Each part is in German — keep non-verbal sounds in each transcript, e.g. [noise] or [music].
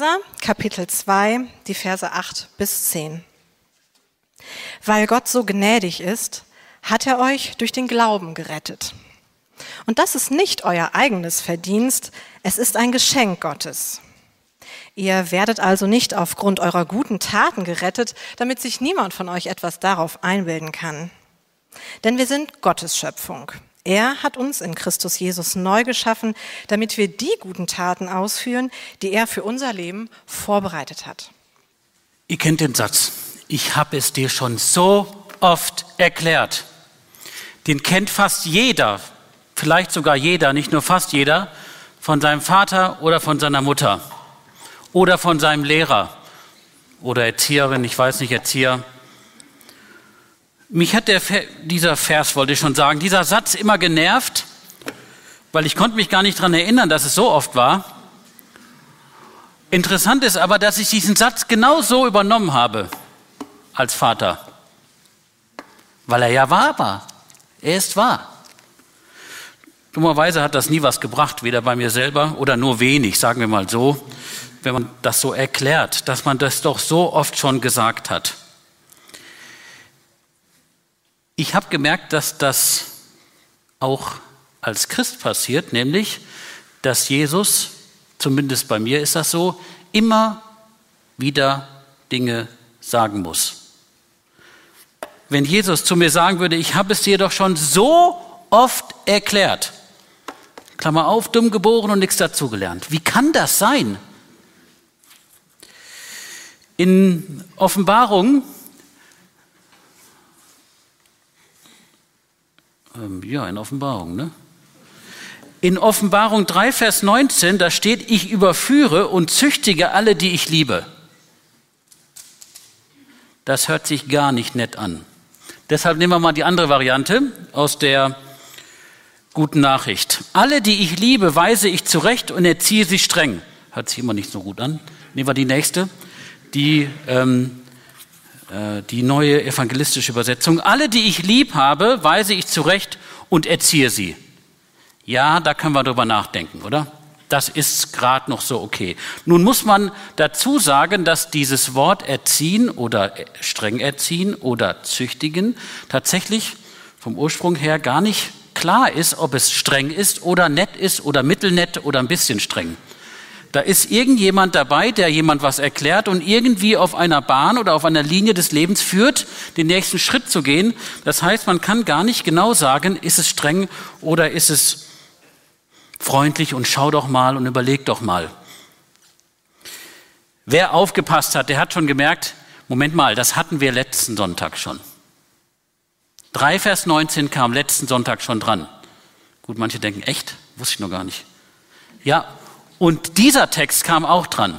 Epheser Kapitel 2, die Verse 8 bis 10. Weil Gott so gnädig ist, hat er euch durch den Glauben gerettet. Und das ist nicht euer eigenes Verdienst, es ist ein Geschenk Gottes. Ihr werdet also nicht aufgrund eurer guten Taten gerettet, damit sich niemand von euch etwas darauf einbilden kann. Denn wir sind Gottes Schöpfung. Er hat uns in Christus Jesus neu geschaffen, damit wir die guten Taten ausführen, die er für unser Leben vorbereitet hat. Ihr kennt den Satz, ich habe es dir schon so oft erklärt. Den kennt fast jeder, vielleicht sogar jeder, nicht nur fast jeder, von seinem Vater oder von seiner Mutter oder von seinem Lehrer oder Erzieherin, ich weiß nicht, Erzieher. Mich hat der, dieser Vers, wollte ich schon sagen, dieser Satz immer genervt, weil ich konnte mich gar nicht daran erinnern, dass es so oft war. Interessant ist aber, dass ich diesen Satz genau so übernommen habe als Vater, weil er ja wahr war. Er ist wahr. Dummerweise hat das nie was gebracht, weder bei mir selber oder nur wenig, sagen wir mal so, wenn man das so erklärt, dass man das doch so oft schon gesagt hat. Ich habe gemerkt, dass das auch als Christ passiert, nämlich, dass Jesus, zumindest bei mir ist das so, immer wieder Dinge sagen muss. Wenn Jesus zu mir sagen würde, ich habe es dir doch schon so oft erklärt, Klammer auf, dumm geboren und nichts dazugelernt. Wie kann das sein? In Offenbarung Ähm, ja, in Offenbarung, ne? In Offenbarung 3, Vers 19, da steht, ich überführe und züchtige alle, die ich liebe. Das hört sich gar nicht nett an. Deshalb nehmen wir mal die andere Variante aus der guten Nachricht. Alle, die ich liebe, weise ich zurecht und erziehe sie streng. Hört sich immer nicht so gut an. Nehmen wir die nächste. Die ähm, äh, die neue evangelistische Übersetzung. Alle, die ich lieb habe, weise ich zurecht und erziehe sie. Ja, da können wir drüber nachdenken, oder? Das ist gerade noch so okay. Nun muss man dazu sagen, dass dieses Wort erziehen oder streng erziehen oder züchtigen tatsächlich vom Ursprung her gar nicht klar ist, ob es streng ist oder nett ist oder mittelnett oder ein bisschen streng. Da ist irgendjemand dabei, der jemand was erklärt und irgendwie auf einer Bahn oder auf einer Linie des Lebens führt, den nächsten Schritt zu gehen. Das heißt, man kann gar nicht genau sagen, ist es streng oder ist es freundlich und schau doch mal und überleg doch mal. Wer aufgepasst hat, der hat schon gemerkt, Moment mal, das hatten wir letzten Sonntag schon. 3 Vers 19 kam letzten Sonntag schon dran. Gut, manche denken, echt? Wusste ich noch gar nicht. Ja, und dieser Text kam auch dran.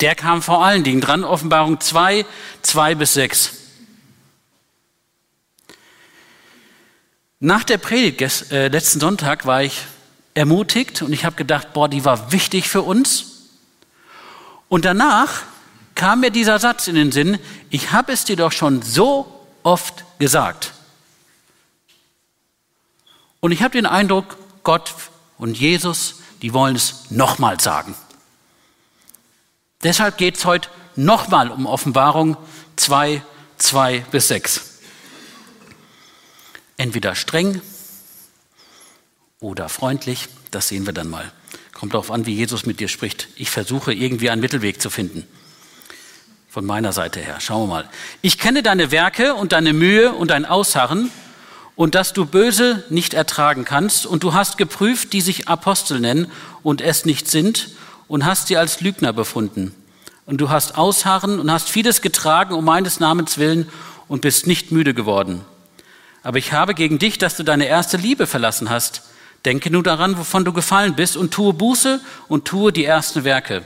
Der kam vor allen Dingen dran, Offenbarung 2, 2 bis 6. Nach der Predigt äh, letzten Sonntag war ich ermutigt und ich habe gedacht, boah, die war wichtig für uns. Und danach kam mir dieser Satz in den Sinn, ich habe es dir doch schon so oft gesagt. Und ich habe den Eindruck, Gott und Jesus die wollen es nochmal sagen. Deshalb geht es heute nochmal um Offenbarung 2, 2 bis 6. Entweder streng oder freundlich, das sehen wir dann mal. Kommt darauf an, wie Jesus mit dir spricht. Ich versuche irgendwie einen Mittelweg zu finden. Von meiner Seite her. Schauen wir mal. Ich kenne deine Werke und deine Mühe und dein Ausharren und dass du böse nicht ertragen kannst und du hast geprüft, die sich Apostel nennen und es nicht sind und hast sie als Lügner befunden. Und du hast ausharren und hast vieles getragen um meines Namens willen und bist nicht müde geworden. Aber ich habe gegen dich, dass du deine erste Liebe verlassen hast. Denke nur daran, wovon du gefallen bist, und tue Buße und tue die ersten Werke.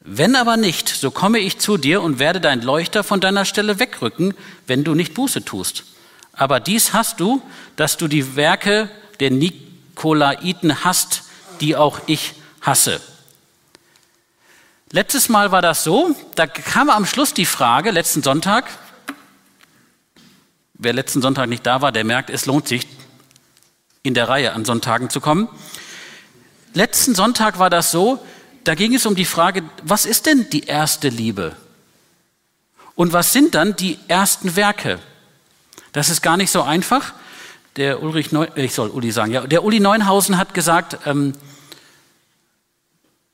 Wenn aber nicht, so komme ich zu dir und werde dein Leuchter von deiner Stelle wegrücken, wenn du nicht Buße tust. Aber dies hast du, dass du die Werke der Nikolaiten hast, die auch ich hasse. Letztes Mal war das so, da kam am Schluss die Frage, letzten Sonntag, wer letzten Sonntag nicht da war, der merkt, es lohnt sich, in der Reihe an Sonntagen zu kommen. Letzten Sonntag war das so, da ging es um die Frage, was ist denn die erste Liebe? Und was sind dann die ersten Werke? Das ist gar nicht so einfach. Der Ulrich Neu ich soll Uli sagen, ja, der Uli Neunhausen hat gesagt, ähm,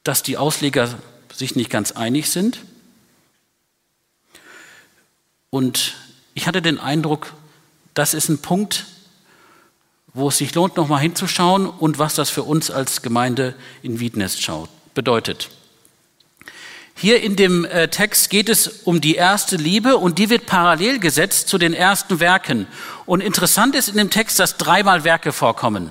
dass die Ausleger sich nicht ganz einig sind. Und ich hatte den Eindruck, das ist ein Punkt, wo es sich lohnt, nochmal hinzuschauen und was das für uns als Gemeinde in Wiednest bedeutet. Hier in dem äh, Text geht es um die erste Liebe und die wird parallel gesetzt zu den ersten Werken. Und interessant ist in dem Text, dass dreimal Werke vorkommen.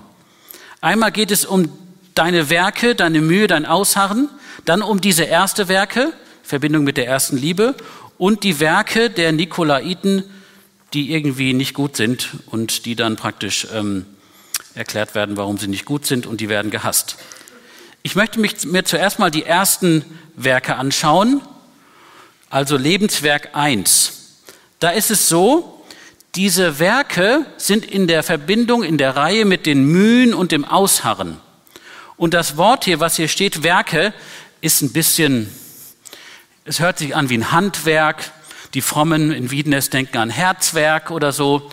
Einmal geht es um deine Werke, deine Mühe, dein Ausharren, dann um diese erste Werke, Verbindung mit der ersten Liebe und die Werke der Nikolaiten, die irgendwie nicht gut sind und die dann praktisch ähm, erklärt werden, warum sie nicht gut sind und die werden gehasst. Ich möchte mich, mir zuerst mal die ersten Werke anschauen, also Lebenswerk 1. Da ist es so, diese Werke sind in der Verbindung, in der Reihe mit den Mühen und dem Ausharren. Und das Wort hier, was hier steht, Werke, ist ein bisschen, es hört sich an wie ein Handwerk. Die Frommen in Wiedenest denken an Herzwerk oder so.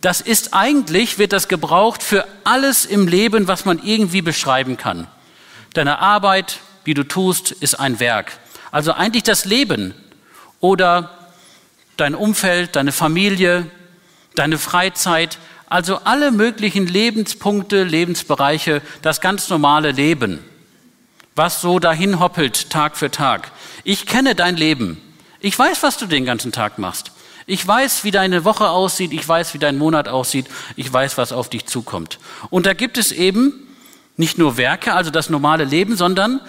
Das ist eigentlich, wird das gebraucht für alles im Leben, was man irgendwie beschreiben kann. Deine Arbeit, wie du tust, ist ein Werk. Also eigentlich das Leben oder dein Umfeld, deine Familie, deine Freizeit, also alle möglichen Lebenspunkte, Lebensbereiche, das ganz normale Leben, was so dahin hoppelt Tag für Tag. Ich kenne dein Leben. Ich weiß, was du den ganzen Tag machst. Ich weiß, wie deine Woche aussieht. Ich weiß, wie dein Monat aussieht. Ich weiß, was auf dich zukommt. Und da gibt es eben nicht nur Werke, also das normale Leben, sondern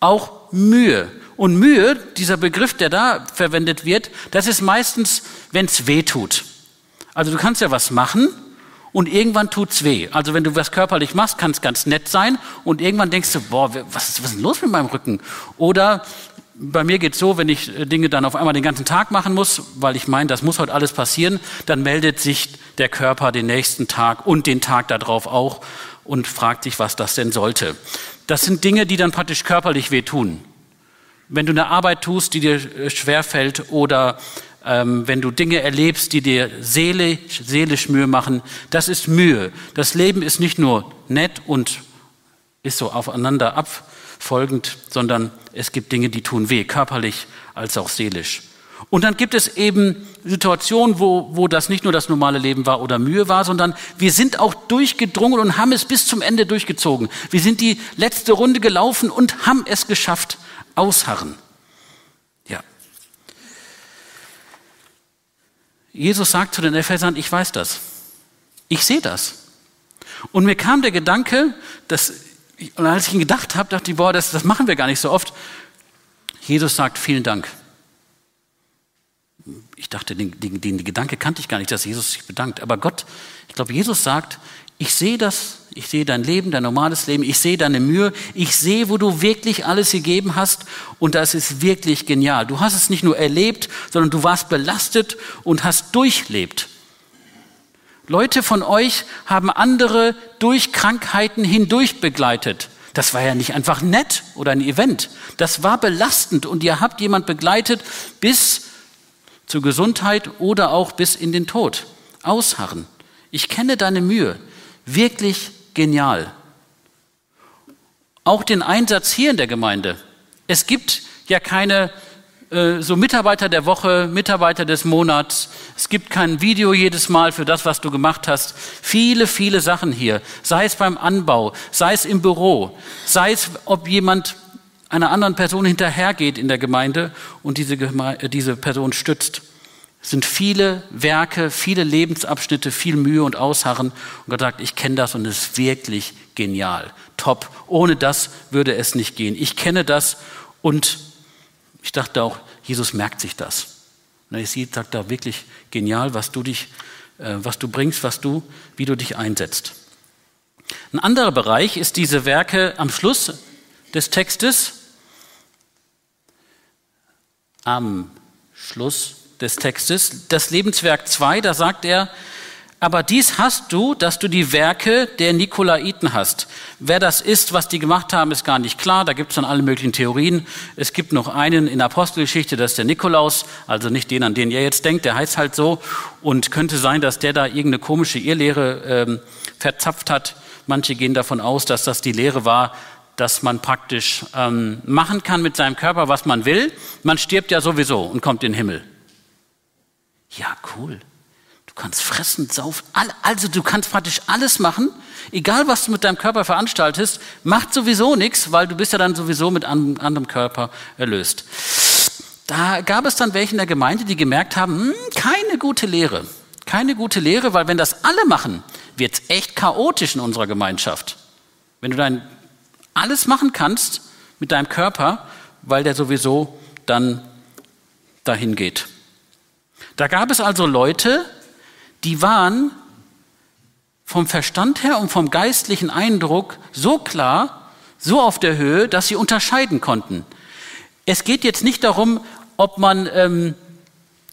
auch Mühe. Und Mühe, dieser Begriff, der da verwendet wird, das ist meistens, wenn es weh tut. Also du kannst ja was machen und irgendwann tut's weh. Also wenn du was körperlich machst, kann es ganz nett sein und irgendwann denkst du, boah, was ist, was ist denn los mit meinem Rücken? Oder bei mir geht's so, wenn ich äh, Dinge dann auf einmal den ganzen Tag machen muss, weil ich meine, das muss heute alles passieren, dann meldet sich der Körper den nächsten Tag und den Tag darauf auch und fragt sich, was das denn sollte. Das sind Dinge, die dann praktisch körperlich wehtun. Wenn du eine Arbeit tust, die dir äh, schwerfällt oder ähm, wenn du Dinge erlebst, die dir seelisch, seelisch Mühe machen, das ist Mühe. Das Leben ist nicht nur nett und ist so aufeinander abfolgend, sondern es gibt Dinge, die tun weh, körperlich als auch seelisch. Und dann gibt es eben Situationen, wo, wo das nicht nur das normale Leben war oder Mühe war, sondern wir sind auch durchgedrungen und haben es bis zum Ende durchgezogen. Wir sind die letzte Runde gelaufen und haben es geschafft. Ausharren. Ja. Jesus sagt zu den Ephesern, ich weiß das. Ich sehe das. Und mir kam der Gedanke, dass, und als ich ihn gedacht habe, dachte ich, boah, das, das machen wir gar nicht so oft. Jesus sagt, vielen Dank ich dachte, den, den, den Gedanke kannte ich gar nicht, dass Jesus sich bedankt. Aber Gott, ich glaube, Jesus sagt, ich sehe das, ich sehe dein Leben, dein normales Leben, ich sehe deine Mühe, ich sehe, wo du wirklich alles gegeben hast und das ist wirklich genial. Du hast es nicht nur erlebt, sondern du warst belastet und hast durchlebt. Leute von euch haben andere durch Krankheiten hindurch begleitet. Das war ja nicht einfach nett oder ein Event. Das war belastend und ihr habt jemand begleitet bis zur Gesundheit oder auch bis in den Tod. Ausharren. Ich kenne deine Mühe. Wirklich genial. Auch den Einsatz hier in der Gemeinde. Es gibt ja keine äh, so Mitarbeiter der Woche, Mitarbeiter des Monats. Es gibt kein Video jedes Mal für das, was du gemacht hast. Viele, viele Sachen hier. Sei es beim Anbau, sei es im Büro, sei es, ob jemand einer anderen Person hinterhergeht in der Gemeinde und diese, Geme diese Person stützt. Es sind viele Werke, viele Lebensabschnitte, viel Mühe und Ausharren. Und Gott sagt, ich kenne das und es ist wirklich genial. Top. Ohne das würde es nicht gehen. Ich kenne das und ich dachte auch, Jesus merkt sich das. Und er sieht, sagt da wirklich genial, was du dich, äh, was du bringst, was du, wie du dich einsetzt. Ein anderer Bereich ist diese Werke am Schluss des Textes. Am Schluss des Textes. Das Lebenswerk 2, da sagt er, aber dies hast du, dass du die Werke der Nikolaiten hast. Wer das ist, was die gemacht haben, ist gar nicht klar. Da gibt es dann alle möglichen Theorien. Es gibt noch einen in Apostelgeschichte, das ist der Nikolaus, also nicht den, an den ihr jetzt denkt, der heißt halt so. Und könnte sein, dass der da irgendeine komische Irrlehre ähm, verzapft hat. Manche gehen davon aus, dass das die Lehre war, dass man praktisch ähm, machen kann mit seinem Körper, was man will. Man stirbt ja sowieso und kommt in den Himmel. Ja, cool. Du kannst fressen, saufen, also du kannst praktisch alles machen, egal was du mit deinem Körper veranstaltest, macht sowieso nichts, weil du bist ja dann sowieso mit einem anderen Körper erlöst. Da gab es dann welche in der Gemeinde, die gemerkt haben, hm, keine gute Lehre, keine gute Lehre, weil wenn das alle machen, wird es echt chaotisch in unserer Gemeinschaft. Wenn du dein alles machen kannst mit deinem Körper, weil der sowieso dann dahin geht. Da gab es also Leute, die waren vom Verstand her und vom geistlichen Eindruck so klar, so auf der Höhe, dass sie unterscheiden konnten. Es geht jetzt nicht darum, ob man ähm,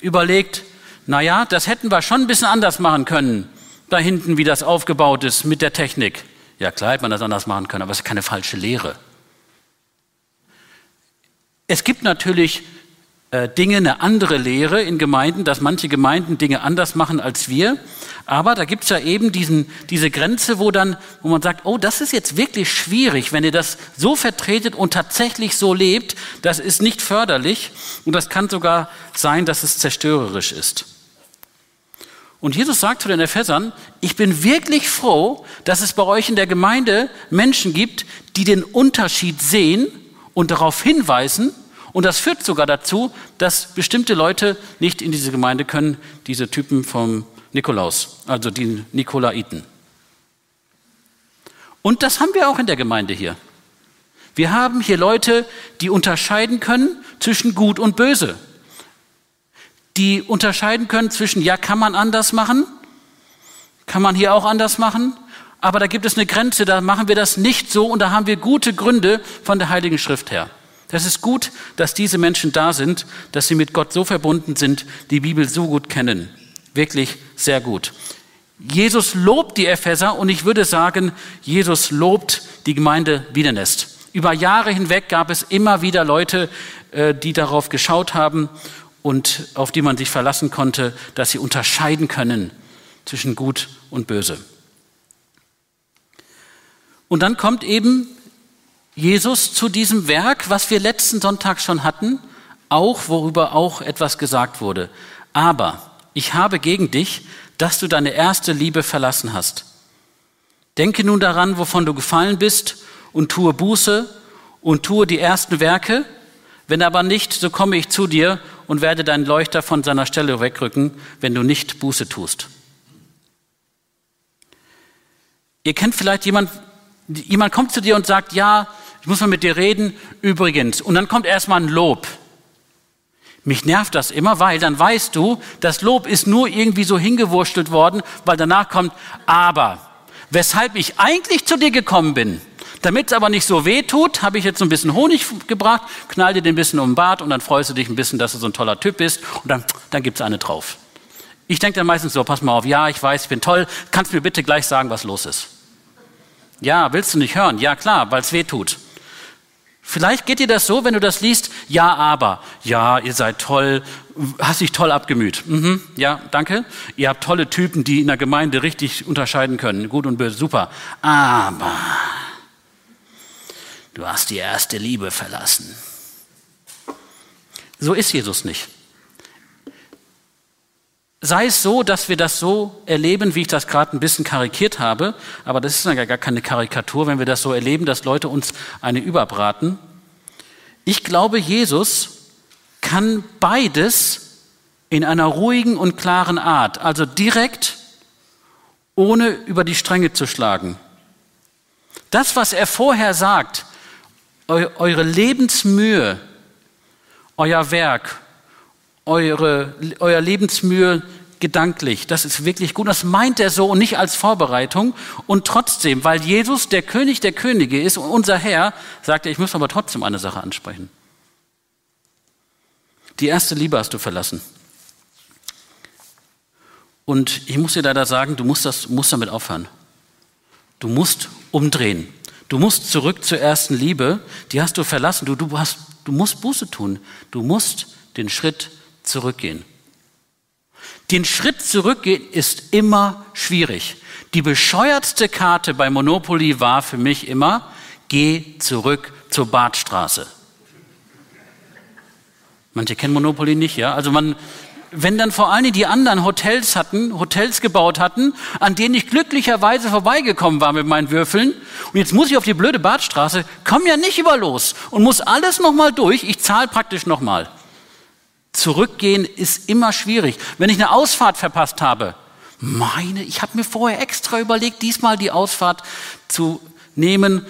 überlegt, na ja, das hätten wir schon ein bisschen anders machen können, da hinten, wie das aufgebaut ist mit der Technik. Ja, klar hätte man das anders machen können, aber es ist keine falsche Lehre. Es gibt natürlich äh, Dinge, eine andere Lehre in Gemeinden, dass manche Gemeinden Dinge anders machen als wir. Aber da gibt es ja eben diesen, diese Grenze, wo dann, wo man sagt, oh, das ist jetzt wirklich schwierig, wenn ihr das so vertretet und tatsächlich so lebt, das ist nicht förderlich und das kann sogar sein, dass es zerstörerisch ist. Und Jesus sagt zu den Ephesern, ich bin wirklich froh, dass es bei euch in der Gemeinde Menschen gibt, die den Unterschied sehen und darauf hinweisen und das führt sogar dazu, dass bestimmte Leute nicht in diese Gemeinde können, diese Typen vom Nikolaus, also die Nikolaiten. Und das haben wir auch in der Gemeinde hier. Wir haben hier Leute, die unterscheiden können zwischen gut und böse. Die unterscheiden können zwischen, ja, kann man anders machen? Kann man hier auch anders machen? Aber da gibt es eine Grenze, da machen wir das nicht so und da haben wir gute Gründe von der Heiligen Schrift her. Das ist gut, dass diese Menschen da sind, dass sie mit Gott so verbunden sind, die Bibel so gut kennen. Wirklich sehr gut. Jesus lobt die Epheser und ich würde sagen, Jesus lobt die Gemeinde Wiedenest. Über Jahre hinweg gab es immer wieder Leute, äh, die darauf geschaut haben und auf die man sich verlassen konnte, dass sie unterscheiden können zwischen Gut und Böse. Und dann kommt eben Jesus zu diesem Werk, was wir letzten Sonntag schon hatten, auch worüber auch etwas gesagt wurde. Aber ich habe gegen dich, dass du deine erste Liebe verlassen hast. Denke nun daran, wovon du gefallen bist, und tue Buße und tue die ersten Werke. Wenn aber nicht, so komme ich zu dir und werde deinen Leuchter von seiner Stelle wegrücken, wenn du nicht Buße tust. Ihr kennt vielleicht jemand, jemand kommt zu dir und sagt, ja, ich muss mal mit dir reden, übrigens. Und dann kommt erstmal ein Lob. Mich nervt das immer, weil dann weißt du, das Lob ist nur irgendwie so hingewurstelt worden, weil danach kommt, aber, weshalb ich eigentlich zu dir gekommen bin, damit es aber nicht so weh tut, habe ich jetzt so ein bisschen Honig gebracht, knall dir den ein bisschen um den Bart und dann freust du dich ein bisschen, dass du so ein toller Typ bist und dann, dann es eine drauf. Ich denke dann meistens so, pass mal auf, ja, ich weiß, ich bin toll, kannst du mir bitte gleich sagen, was los ist? Ja, willst du nicht hören? Ja, klar, weil es weh tut. Vielleicht geht dir das so, wenn du das liest, ja, aber, ja, ihr seid toll, hast dich toll abgemüht. Mhm, ja, danke. Ihr habt tolle Typen, die in der Gemeinde richtig unterscheiden können, gut und böse, super. Aber du hast die erste Liebe verlassen. So ist Jesus nicht. Sei es so, dass wir das so erleben, wie ich das gerade ein bisschen karikiert habe, aber das ist ja gar keine Karikatur, wenn wir das so erleben, dass Leute uns eine überbraten. Ich glaube, Jesus kann beides in einer ruhigen und klaren Art, also direkt, ohne über die Stränge zu schlagen. Das, was er vorher sagt, eure Lebensmühe, euer Werk, eure, euer Lebensmühe gedanklich, das ist wirklich gut. Das meint er so und nicht als Vorbereitung. Und trotzdem, weil Jesus der König der Könige ist und unser Herr, sagt er, ich muss aber trotzdem eine Sache ansprechen. Die erste Liebe hast du verlassen. Und ich muss dir leider sagen, du musst, das, musst damit aufhören. Du musst umdrehen. Du musst zurück zur ersten Liebe. Die hast du verlassen. Du, du, hast, du musst Buße tun. Du musst den Schritt zurückgehen. Den Schritt zurückgehen ist immer schwierig. Die bescheuertste Karte bei Monopoly war für mich immer, geh zurück zur Badstraße. Manche kennen Monopoly nicht, ja? Also man, wenn dann vor allen Dingen die anderen Hotels hatten, Hotels gebaut hatten, an denen ich glücklicherweise vorbeigekommen war mit meinen Würfeln, und jetzt muss ich auf die blöde Badstraße, komm ja nicht über los und muss alles nochmal durch, ich zahle praktisch nochmal. Zurückgehen ist immer schwierig. Wenn ich eine Ausfahrt verpasst habe, meine, ich habe mir vorher extra überlegt, diesmal die Ausfahrt zu nehmen,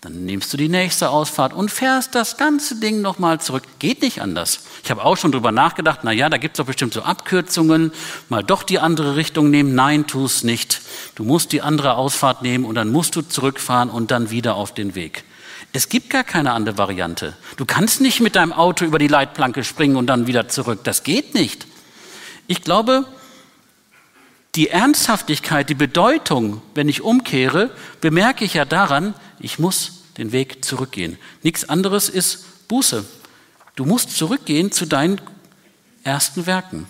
dann nimmst du die nächste Ausfahrt und fährst das ganze Ding nochmal zurück. Geht nicht anders. Ich habe auch schon drüber nachgedacht, na ja, da gibt es doch bestimmt so Abkürzungen, mal doch die andere Richtung nehmen. Nein, tu es nicht. Du musst die andere Ausfahrt nehmen und dann musst du zurückfahren und dann wieder auf den Weg. Es gibt gar keine andere Variante. Du kannst nicht mit deinem Auto über die Leitplanke springen und dann wieder zurück. Das geht nicht. Ich glaube, die Ernsthaftigkeit, die Bedeutung, wenn ich umkehre, bemerke ich ja daran, ich muss den Weg zurückgehen. Nichts anderes ist Buße. Du musst zurückgehen zu deinen ersten Werken.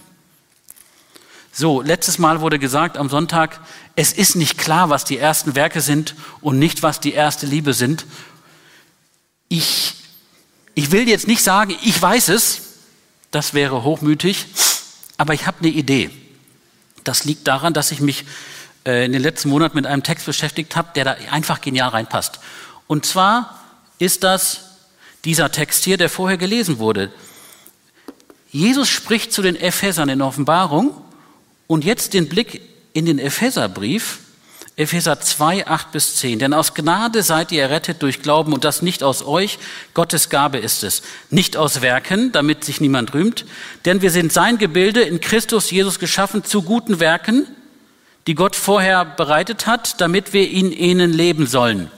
So, letztes Mal wurde gesagt am Sonntag, es ist nicht klar, was die ersten Werke sind und nicht, was die erste Liebe sind. Ich, ich will jetzt nicht sagen, ich weiß es, das wäre hochmütig, aber ich habe eine Idee. Das liegt daran, dass ich mich in den letzten Monaten mit einem Text beschäftigt habe, der da einfach genial reinpasst. Und zwar ist das dieser Text hier, der vorher gelesen wurde. Jesus spricht zu den Ephesern in Offenbarung und jetzt den Blick in den Epheserbrief, Epheser 2, 8 bis 10. Denn aus Gnade seid ihr errettet durch Glauben und das nicht aus euch, Gottes Gabe ist es. Nicht aus Werken, damit sich niemand rühmt. Denn wir sind sein Gebilde in Christus Jesus geschaffen zu guten Werken, die Gott vorher bereitet hat, damit wir in ihnen leben sollen.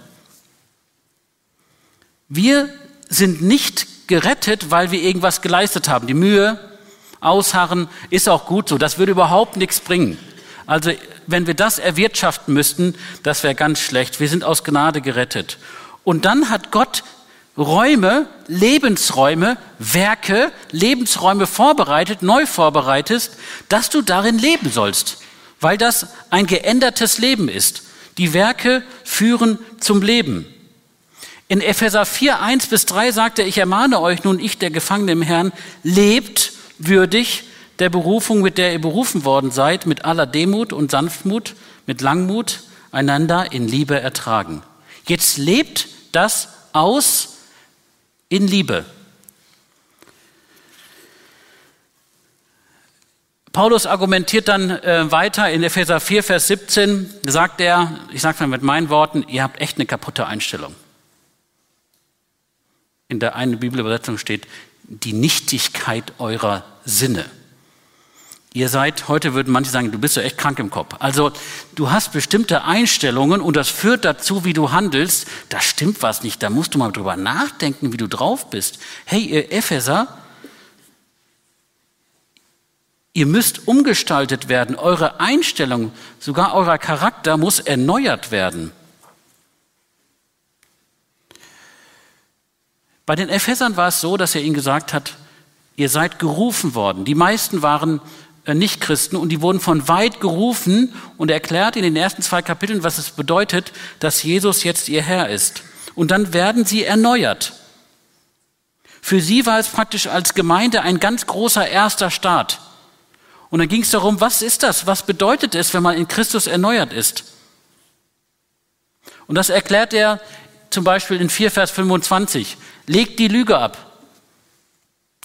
Wir sind nicht gerettet, weil wir irgendwas geleistet haben. Die Mühe, Ausharren ist auch gut so. Das würde überhaupt nichts bringen. Also wenn wir das erwirtschaften müssten, das wäre ganz schlecht. Wir sind aus Gnade gerettet. Und dann hat Gott Räume, Lebensräume, Werke, Lebensräume vorbereitet, neu vorbereitet, dass du darin leben sollst weil das ein geändertes Leben ist. Die Werke führen zum Leben. In Epheser 4, 1 bis 3 sagt er, ich ermahne euch nun, ich, der Gefangene im Herrn, lebt würdig der Berufung, mit der ihr berufen worden seid, mit aller Demut und Sanftmut, mit Langmut, einander in Liebe ertragen. Jetzt lebt das aus in Liebe. Paulus argumentiert dann äh, weiter in Epheser 4, Vers 17, sagt er, ich sage mal mit meinen Worten, ihr habt echt eine kaputte Einstellung. In der einen Bibelübersetzung steht, die Nichtigkeit eurer Sinne. Ihr seid, heute würden manche sagen, du bist ja echt krank im Kopf. Also du hast bestimmte Einstellungen und das führt dazu, wie du handelst. Da stimmt was nicht, da musst du mal drüber nachdenken, wie du drauf bist. Hey, ihr Epheser, Ihr müsst umgestaltet werden. Eure Einstellung, sogar euer Charakter muss erneuert werden. Bei den Ephesern war es so, dass er ihnen gesagt hat, ihr seid gerufen worden. Die meisten waren äh, nicht Christen und die wurden von weit gerufen und er erklärt in den ersten zwei Kapiteln, was es bedeutet, dass Jesus jetzt ihr Herr ist. Und dann werden sie erneuert. Für sie war es praktisch als Gemeinde ein ganz großer erster Start. Und dann ging es darum, was ist das? Was bedeutet es, wenn man in Christus erneuert ist? Und das erklärt er zum Beispiel in 4 Vers 25. Legt die Lüge ab.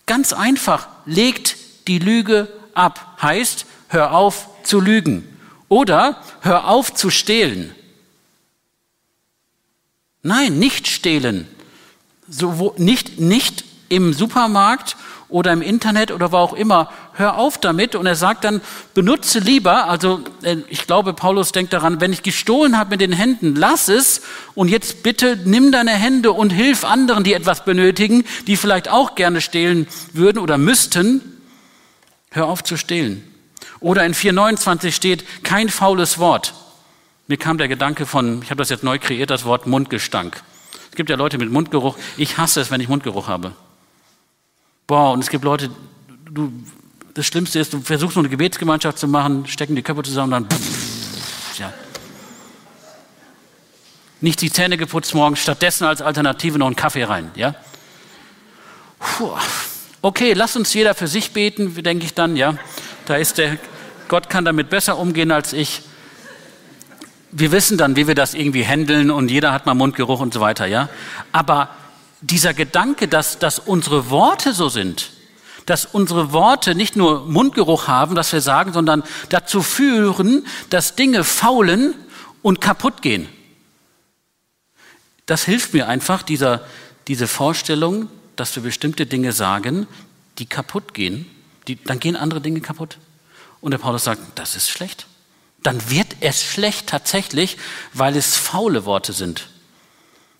Ganz einfach, legt die Lüge ab. Heißt, hör auf zu lügen. Oder hör auf zu stehlen. Nein, nicht stehlen. So, nicht, nicht im Supermarkt oder im Internet oder wo auch immer. Hör auf damit. Und er sagt dann, benutze lieber, also äh, ich glaube, Paulus denkt daran, wenn ich gestohlen habe mit den Händen, lass es und jetzt bitte nimm deine Hände und hilf anderen, die etwas benötigen, die vielleicht auch gerne stehlen würden oder müssten. Hör auf zu stehlen. Oder in 429 steht, kein faules Wort. Mir kam der Gedanke von, ich habe das jetzt neu kreiert, das Wort Mundgestank. Es gibt ja Leute mit Mundgeruch. Ich hasse es, wenn ich Mundgeruch habe. Boah, und es gibt Leute, du, das Schlimmste ist, du versuchst nur eine Gebetsgemeinschaft zu machen, stecken die Köpfe zusammen, dann ja. Nicht die Zähne geputzt morgens, stattdessen als Alternative noch einen Kaffee rein, ja. Puh. Okay, lass uns jeder für sich beten, denke ich dann, ja. Da ist der, Gott kann damit besser umgehen als ich. Wir wissen dann, wie wir das irgendwie handeln und jeder hat mal Mundgeruch und so weiter, ja. Aber dieser Gedanke, dass, dass unsere Worte so sind, dass unsere Worte nicht nur Mundgeruch haben, dass wir sagen, sondern dazu führen, dass Dinge faulen und kaputt gehen. Das hilft mir einfach, dieser, diese Vorstellung, dass wir bestimmte Dinge sagen, die kaputt gehen, die, dann gehen andere Dinge kaputt. Und der Paulus sagt, das ist schlecht. Dann wird es schlecht tatsächlich, weil es faule Worte sind.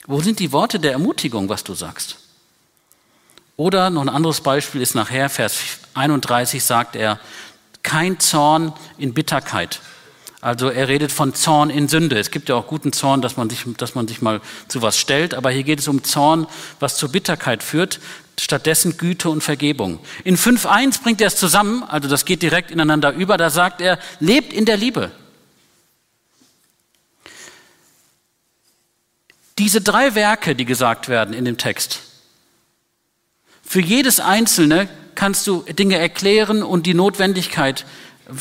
Wo sind die Worte der Ermutigung, was du sagst? Oder noch ein anderes Beispiel ist nachher, Vers 31 sagt er, kein Zorn in Bitterkeit. Also er redet von Zorn in Sünde. Es gibt ja auch guten Zorn, dass man sich, dass man sich mal zu was stellt, aber hier geht es um Zorn, was zur Bitterkeit führt, stattdessen Güte und Vergebung. In 5.1 bringt er es zusammen, also das geht direkt ineinander über, da sagt er, lebt in der Liebe. Diese drei Werke, die gesagt werden in dem Text, für jedes einzelne kannst du Dinge erklären und die Notwendigkeit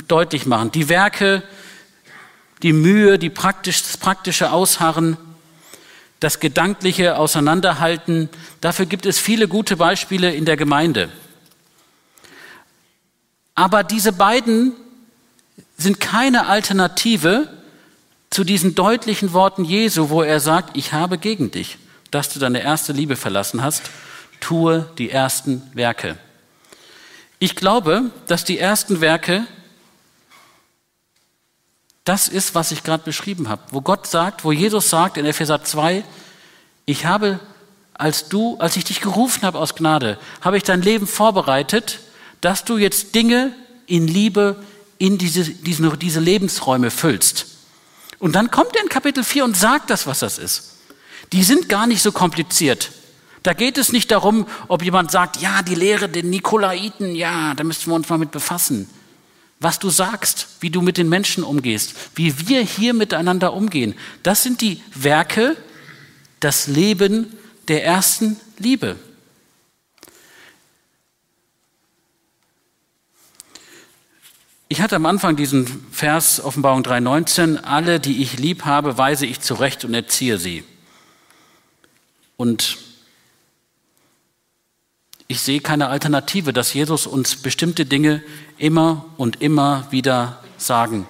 deutlich machen. Die Werke, die Mühe, die praktisch, das praktische Ausharren, das gedankliche Auseinanderhalten. Dafür gibt es viele gute Beispiele in der Gemeinde. Aber diese beiden sind keine Alternative zu diesen deutlichen Worten Jesu, wo er sagt, ich habe gegen dich, dass du deine erste Liebe verlassen hast, tue die ersten Werke. Ich glaube, dass die ersten Werke das ist, was ich gerade beschrieben habe, wo Gott sagt, wo Jesus sagt in Epheser 2, ich habe, als du, als ich dich gerufen habe aus Gnade, habe ich dein Leben vorbereitet, dass du jetzt Dinge in Liebe in diese, diese, diese Lebensräume füllst. Und dann kommt er in Kapitel 4 und sagt das, was das ist. Die sind gar nicht so kompliziert. Da geht es nicht darum, ob jemand sagt, ja, die Lehre der Nikolaiten, ja, da müssten wir uns mal mit befassen. Was du sagst, wie du mit den Menschen umgehst, wie wir hier miteinander umgehen, das sind die Werke, das Leben der ersten Liebe. Ich hatte am Anfang diesen Vers Offenbarung 3.19, alle, die ich lieb habe, weise ich zurecht und erziehe sie. Und ich sehe keine Alternative, dass Jesus uns bestimmte Dinge immer und immer wieder sagen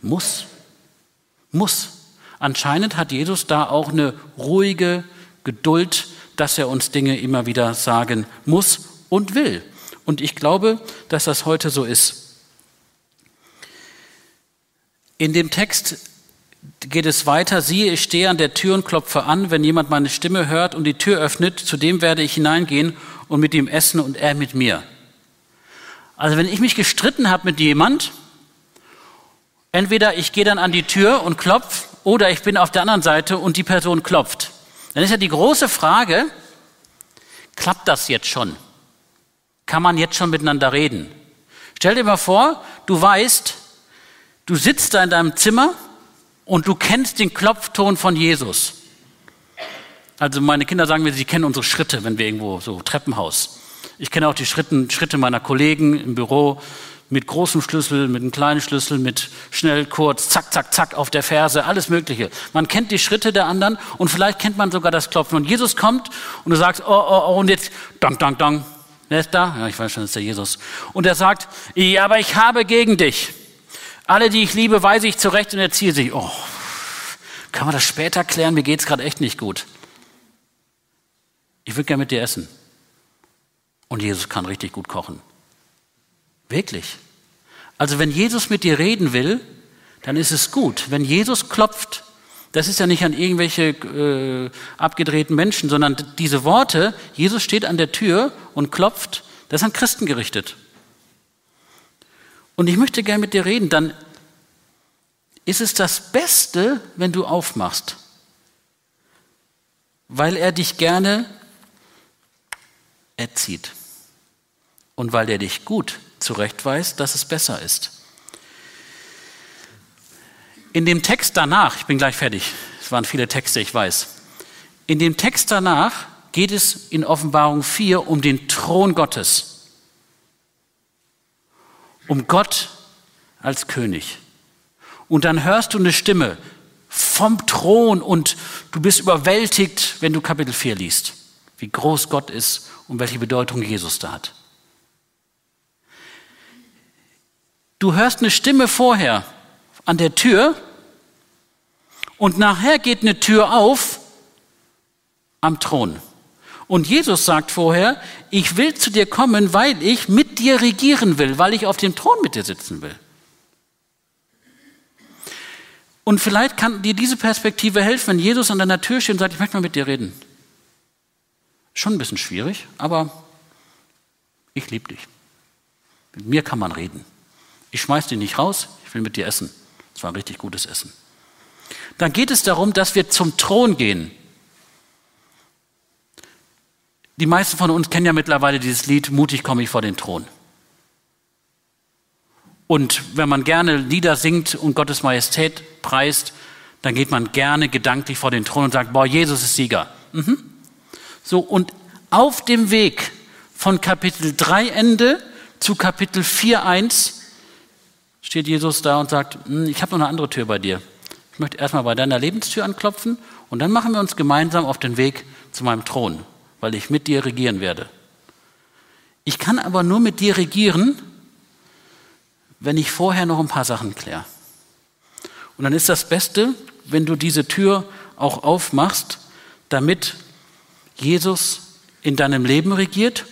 muss. Muss. Anscheinend hat Jesus da auch eine ruhige Geduld, dass er uns Dinge immer wieder sagen muss und will. Und ich glaube, dass das heute so ist. In dem Text geht es weiter, siehe, ich stehe an der Tür und klopfe an, wenn jemand meine Stimme hört und die Tür öffnet, zu dem werde ich hineingehen und mit ihm essen und er mit mir. Also wenn ich mich gestritten habe mit jemand, entweder ich gehe dann an die Tür und klopfe oder ich bin auf der anderen Seite und die Person klopft. Dann ist ja die große Frage, klappt das jetzt schon? Kann man jetzt schon miteinander reden? Stell dir mal vor, du weißt, Du sitzt da in deinem Zimmer und du kennst den Klopfton von Jesus. Also meine Kinder sagen mir, sie kennen unsere Schritte, wenn wir irgendwo so Treppenhaus. Ich kenne auch die Schritte, Schritte meiner Kollegen im Büro mit großem Schlüssel, mit einem kleinen Schlüssel, mit schnell, kurz, zack, zack, zack auf der Ferse, alles Mögliche. Man kennt die Schritte der anderen und vielleicht kennt man sogar das Klopfen. Und Jesus kommt und du sagst, oh, oh, oh, und jetzt, dang, dang, dang, Wer ist da? Ja, ich weiß schon, das ist der Jesus. Und er sagt, ja, aber ich habe gegen dich. Alle, die ich liebe, weise ich zurecht und erziehe sie. Oh, kann man das später klären? Mir geht es gerade echt nicht gut. Ich würde gerne mit dir essen. Und Jesus kann richtig gut kochen. Wirklich. Also wenn Jesus mit dir reden will, dann ist es gut. Wenn Jesus klopft, das ist ja nicht an irgendwelche äh, abgedrehten Menschen, sondern diese Worte, Jesus steht an der Tür und klopft, das ist an Christen gerichtet. Und ich möchte gerne mit dir reden, dann ist es das Beste, wenn du aufmachst, weil er dich gerne erzieht und weil er dich gut zurechtweist, dass es besser ist. In dem Text danach, ich bin gleich fertig, es waren viele Texte, ich weiß. In dem Text danach geht es in Offenbarung 4 um den Thron Gottes. Um Gott als König. Und dann hörst du eine Stimme vom Thron und du bist überwältigt, wenn du Kapitel 4 liest, wie groß Gott ist und welche Bedeutung Jesus da hat. Du hörst eine Stimme vorher an der Tür und nachher geht eine Tür auf am Thron. Und Jesus sagt vorher, ich will zu dir kommen, weil ich mit dir regieren will, weil ich auf dem Thron mit dir sitzen will. Und vielleicht kann dir diese Perspektive helfen, wenn Jesus an deiner Tür steht und sagt, ich möchte mal mit dir reden. Schon ein bisschen schwierig, aber ich liebe dich. Mit mir kann man reden. Ich schmeiß dich nicht raus, ich will mit dir essen. Das war ein richtig gutes Essen. Dann geht es darum, dass wir zum Thron gehen. Die meisten von uns kennen ja mittlerweile dieses Lied Mutig komme ich vor den Thron. Und wenn man gerne Lieder singt und Gottes Majestät preist, dann geht man gerne gedanklich vor den Thron und sagt, boah, Jesus ist Sieger. Mhm. So, und auf dem Weg von Kapitel 3 Ende zu Kapitel 4 1 steht Jesus da und sagt, hm, ich habe noch eine andere Tür bei dir. Ich möchte erstmal bei deiner Lebenstür anklopfen und dann machen wir uns gemeinsam auf den Weg zu meinem Thron, weil ich mit dir regieren werde. Ich kann aber nur mit dir regieren, wenn ich vorher noch ein paar Sachen kläre. Und dann ist das Beste, wenn du diese Tür auch aufmachst, damit Jesus in deinem Leben regiert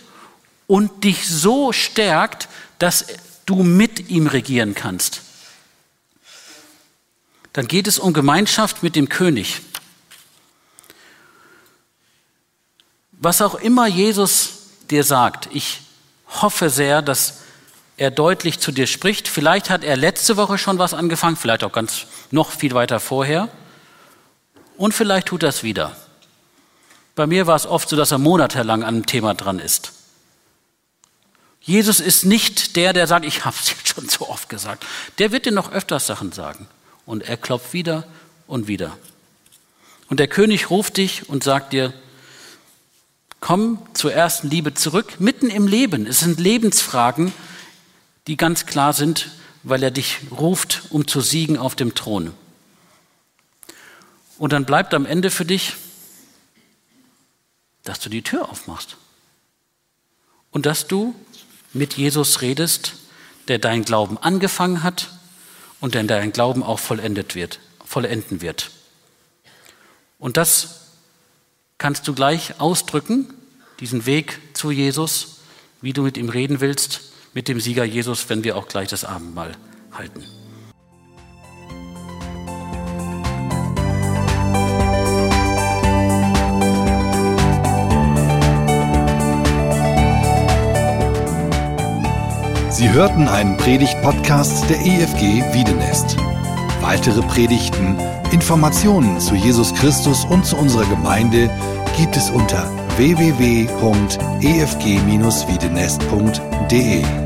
und dich so stärkt, dass du mit ihm regieren kannst. Dann geht es um Gemeinschaft mit dem König. Was auch immer Jesus dir sagt, ich hoffe sehr, dass er deutlich zu dir spricht. Vielleicht hat er letzte Woche schon was angefangen, vielleicht auch ganz noch viel weiter vorher. Und vielleicht tut er es wieder. Bei mir war es oft so, dass er monatelang an einem Thema dran ist. Jesus ist nicht der, der sagt, ich habe es [laughs] jetzt schon so oft gesagt. Der wird dir noch öfters Sachen sagen. Und er klopft wieder und wieder. Und der König ruft dich und sagt dir, komm zur ersten Liebe zurück, mitten im Leben. Es sind Lebensfragen, die ganz klar sind, weil er dich ruft, um zu siegen auf dem Thron. Und dann bleibt am Ende für dich, dass du die Tür aufmachst und dass du mit Jesus redest, der deinen Glauben angefangen hat und der deinen Glauben auch vollendet wird, vollenden wird. Und das kannst du gleich ausdrücken, diesen Weg zu Jesus, wie du mit ihm reden willst, mit dem Sieger Jesus, wenn wir auch gleich das Abendmahl halten. Sie hörten einen Predigt-Podcast der EFG Wiedenest. Weitere Predigten, Informationen zu Jesus Christus und zu unserer Gemeinde gibt es unter www.efg-wiedenest.de.